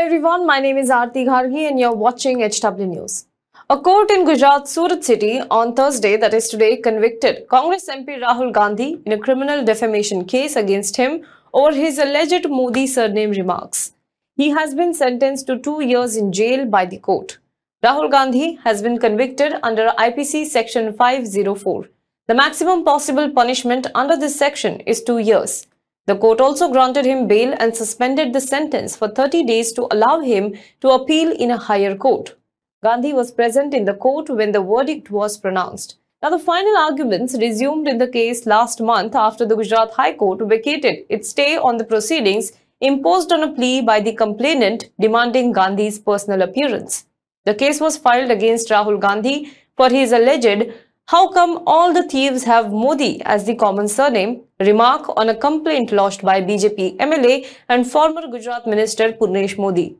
Everyone, my name is Aarti Ghargi and you're watching HW News. A court in Gujarat, Surat city on Thursday, that is today, convicted Congress MP Rahul Gandhi in a criminal defamation case against him over his alleged Modi surname remarks. He has been sentenced to two years in jail by the court. Rahul Gandhi has been convicted under IPC section 504. The maximum possible punishment under this section is two years. The court also granted him bail and suspended the sentence for 30 days to allow him to appeal in a higher court. Gandhi was present in the court when the verdict was pronounced. Now, the final arguments resumed in the case last month after the Gujarat High Court vacated its stay on the proceedings imposed on a plea by the complainant demanding Gandhi's personal appearance. The case was filed against Rahul Gandhi for his alleged how come all the thieves have Modi as the common surname? Remark on a complaint lodged by BJP MLA and former Gujarat Minister Purnesh Modi.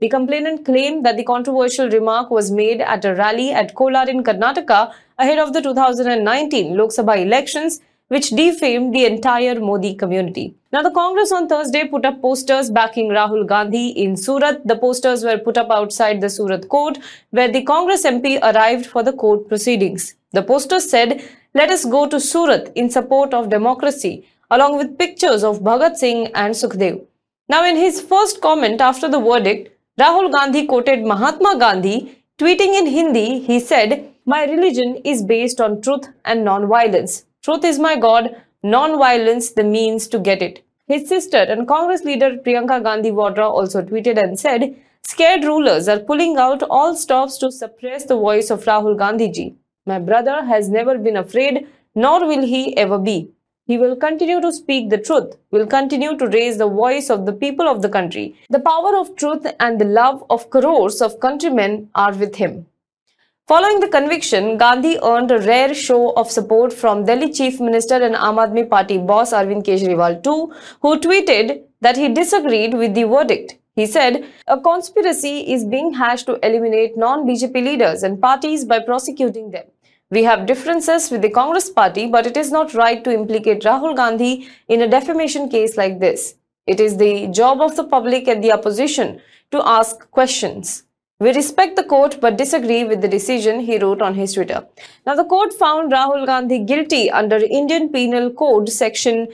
The complainant claimed that the controversial remark was made at a rally at Kolar in Karnataka ahead of the 2019 Lok Sabha elections, which defamed the entire Modi community. Now, the Congress on Thursday put up posters backing Rahul Gandhi in Surat. The posters were put up outside the Surat court, where the Congress MP arrived for the court proceedings. The poster said, Let us go to Surat in support of democracy, along with pictures of Bhagat Singh and Sukhdev. Now, in his first comment after the verdict, Rahul Gandhi quoted Mahatma Gandhi. Tweeting in Hindi, he said, My religion is based on truth and non-violence. Truth is my God, non-violence the means to get it. His sister and Congress leader Priyanka Gandhi Vadra also tweeted and said, Scared rulers are pulling out all stops to suppress the voice of Rahul Gandhi ji. My brother has never been afraid, nor will he ever be. He will continue to speak the truth, will continue to raise the voice of the people of the country. The power of truth and the love of crores of countrymen are with him. Following the conviction, Gandhi earned a rare show of support from Delhi Chief Minister and Aam Party boss Arvind Kejriwal too, who tweeted that he disagreed with the verdict. He said, a conspiracy is being hatched to eliminate non-BJP leaders and parties by prosecuting them. We have differences with the Congress party, but it is not right to implicate Rahul Gandhi in a defamation case like this. It is the job of the public and the opposition to ask questions. We respect the court but disagree with the decision, he wrote on his Twitter. Now, the court found Rahul Gandhi guilty under Indian Penal Code section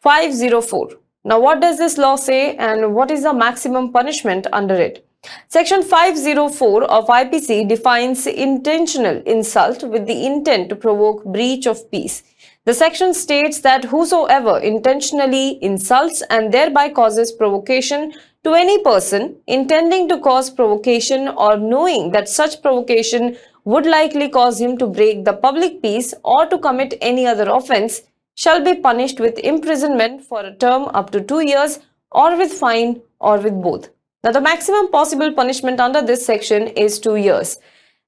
504. Now, what does this law say and what is the maximum punishment under it? Section 504 of IPC defines intentional insult with the intent to provoke breach of peace. The section states that whosoever intentionally insults and thereby causes provocation to any person intending to cause provocation or knowing that such provocation would likely cause him to break the public peace or to commit any other offense shall be punished with imprisonment for a term up to two years or with fine or with both. Now, the maximum possible punishment under this section is two years.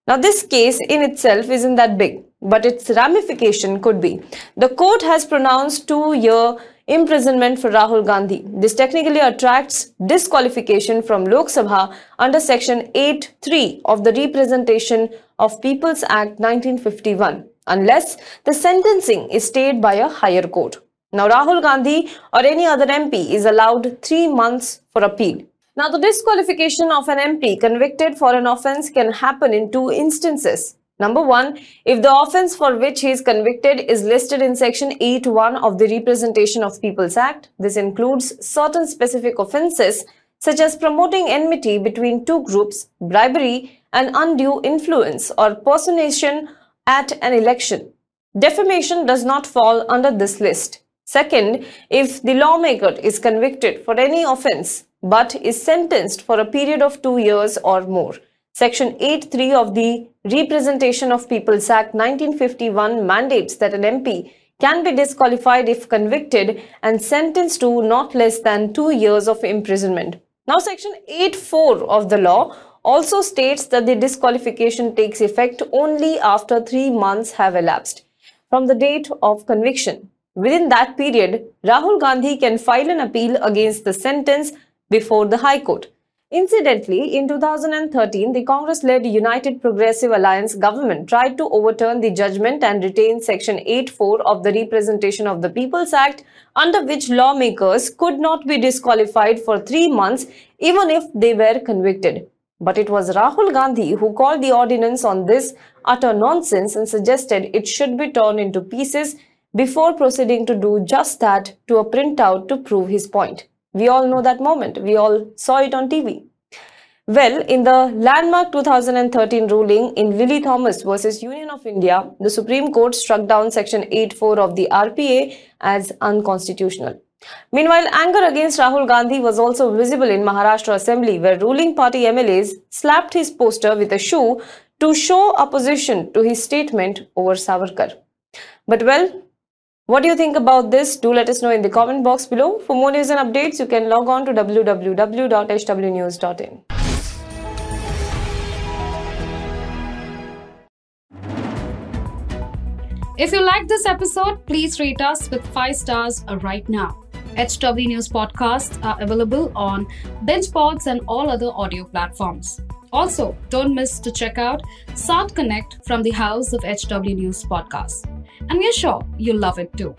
Now, this case in itself isn't that big, but its ramification could be. The court has pronounced two-year imprisonment for Rahul Gandhi. This technically attracts disqualification from Lok Sabha under Section 8.3 of the Representation of People's Act 1951 unless the sentencing is stayed by a higher court. Now, Rahul Gandhi or any other MP is allowed three months for appeal. Now, the disqualification of an MP convicted for an offence can happen in two instances. Number one, if the offence for which he is convicted is listed in Section 8.1 of the Representation of People's Act, this includes certain specific offences such as promoting enmity between two groups, bribery and undue influence or personation at an election. Defamation does not fall under this list. Second, if the lawmaker is convicted for any offence but is sentenced for a period of two years or more. Section 8.3 of the Representation of People's Act 1951 mandates that an MP can be disqualified if convicted and sentenced to not less than two years of imprisonment. Now, Section 8.4 of the law also states that the disqualification takes effect only after three months have elapsed from the date of conviction. Within that period, Rahul Gandhi can file an appeal against the sentence before the High Court. Incidentally, in 2013, the Congress-led United Progressive Alliance government tried to overturn the judgment and retain Section 8.4 of the Representation of the People's Act, under which lawmakers could not be disqualified for three months even if they were convicted. But it was Rahul Gandhi who called the ordinance on this utter nonsense and suggested it should be torn into pieces before proceeding to do just that to a printout to prove his point. We all know that moment. We all saw it on TV. Well, in the landmark 2013 ruling in Lily Thomas versus Union of India, the Supreme Court struck down Section 8.4 of the RPA as unconstitutional. Meanwhile, anger against Rahul Gandhi was also visible in Maharashtra Assembly, where ruling party MLAs slapped his poster with a shoe to show opposition to his statement over Savarkar. But well, what do you think about this? Do let us know in the comment box below. For more news and updates, you can log on to www.hwnews.in. If you like this episode, please rate us with 5 stars right now. HW News podcasts are available on BingePods and all other audio platforms. Also, don't miss to check out South Connect from the House of HW News podcast. And we're sure you'll love it too.